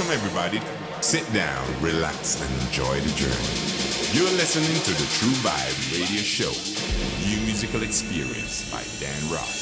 Welcome, everybody. Sit down, relax, and enjoy the journey. You're listening to the True Vibe Radio Show, New Musical Experience by Dan Ross.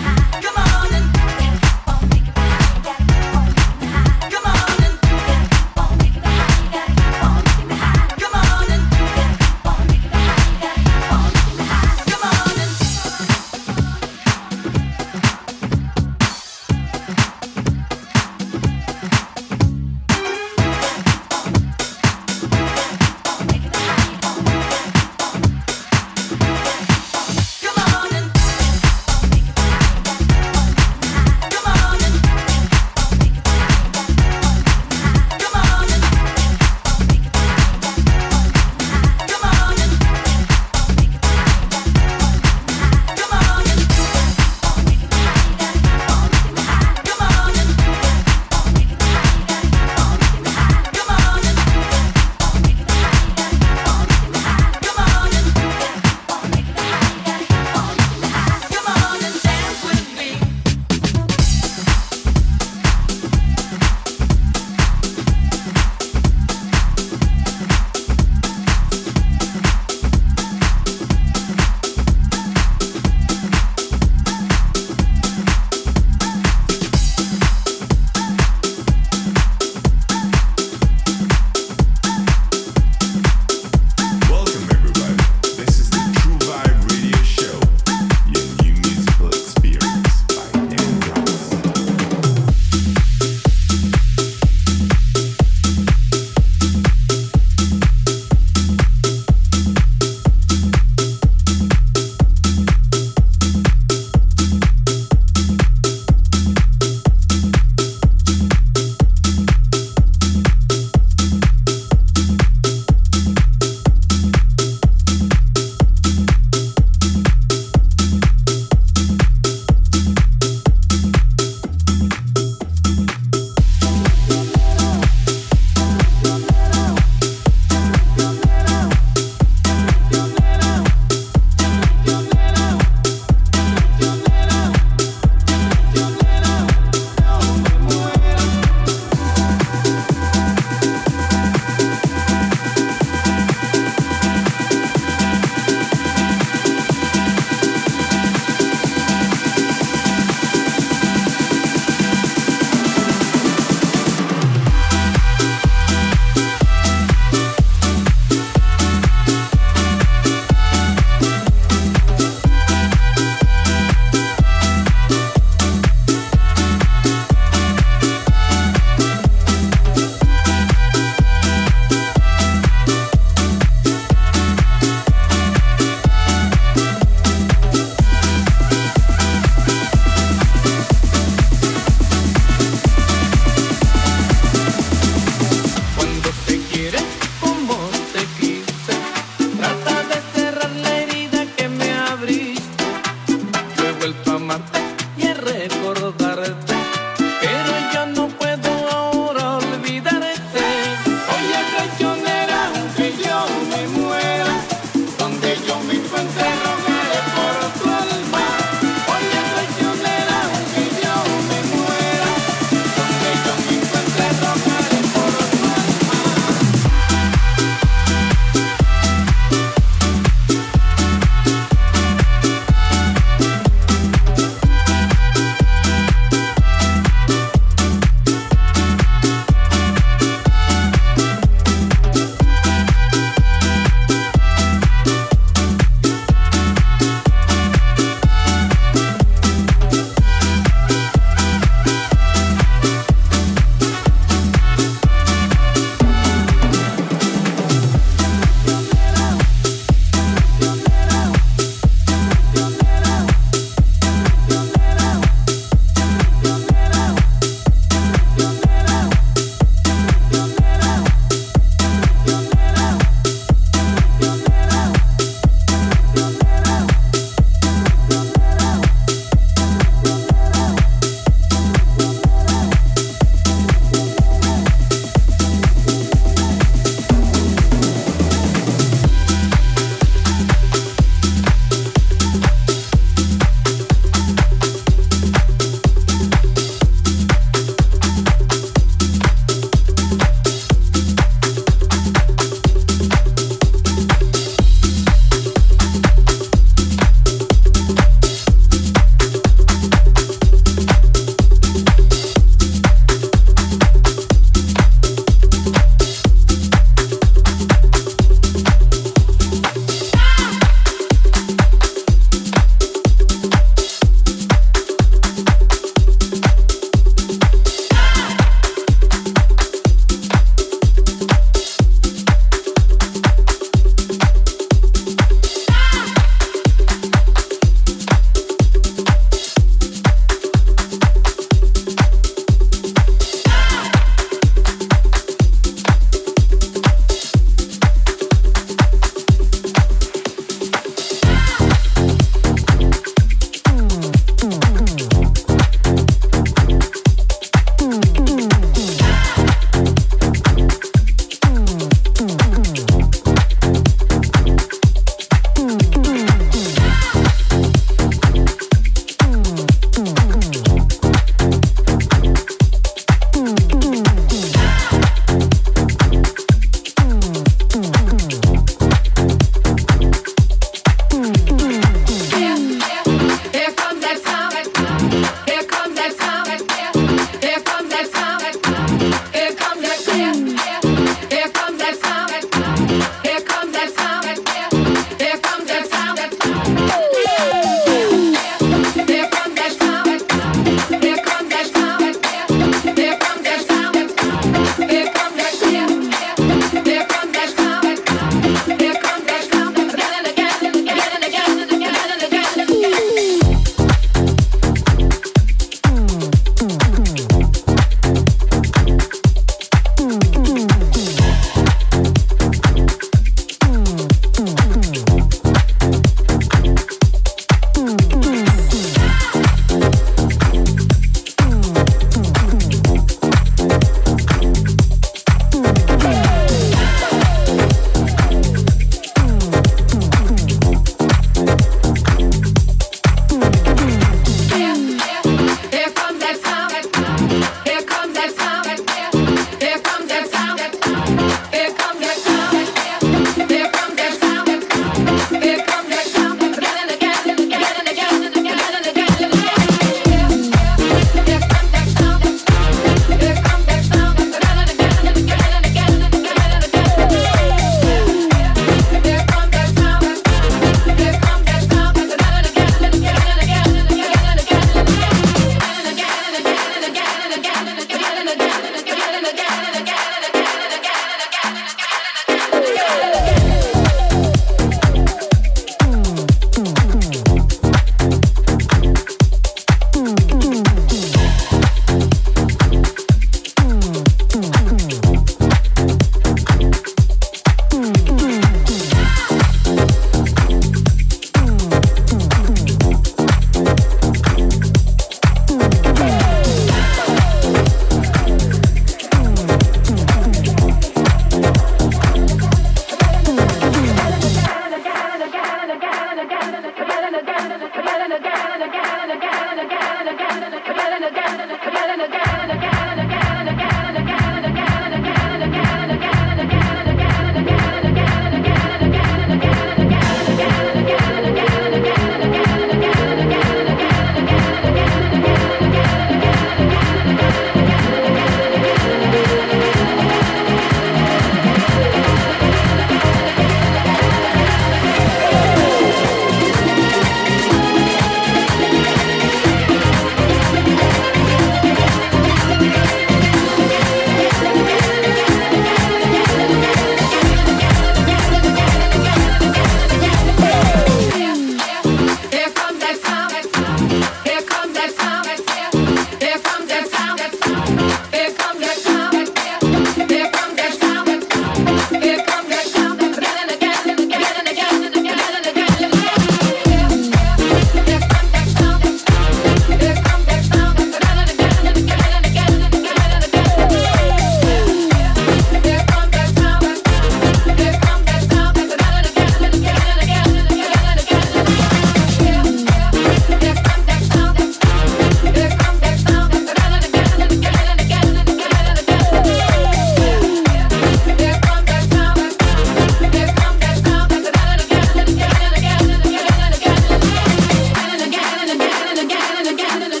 Yeah.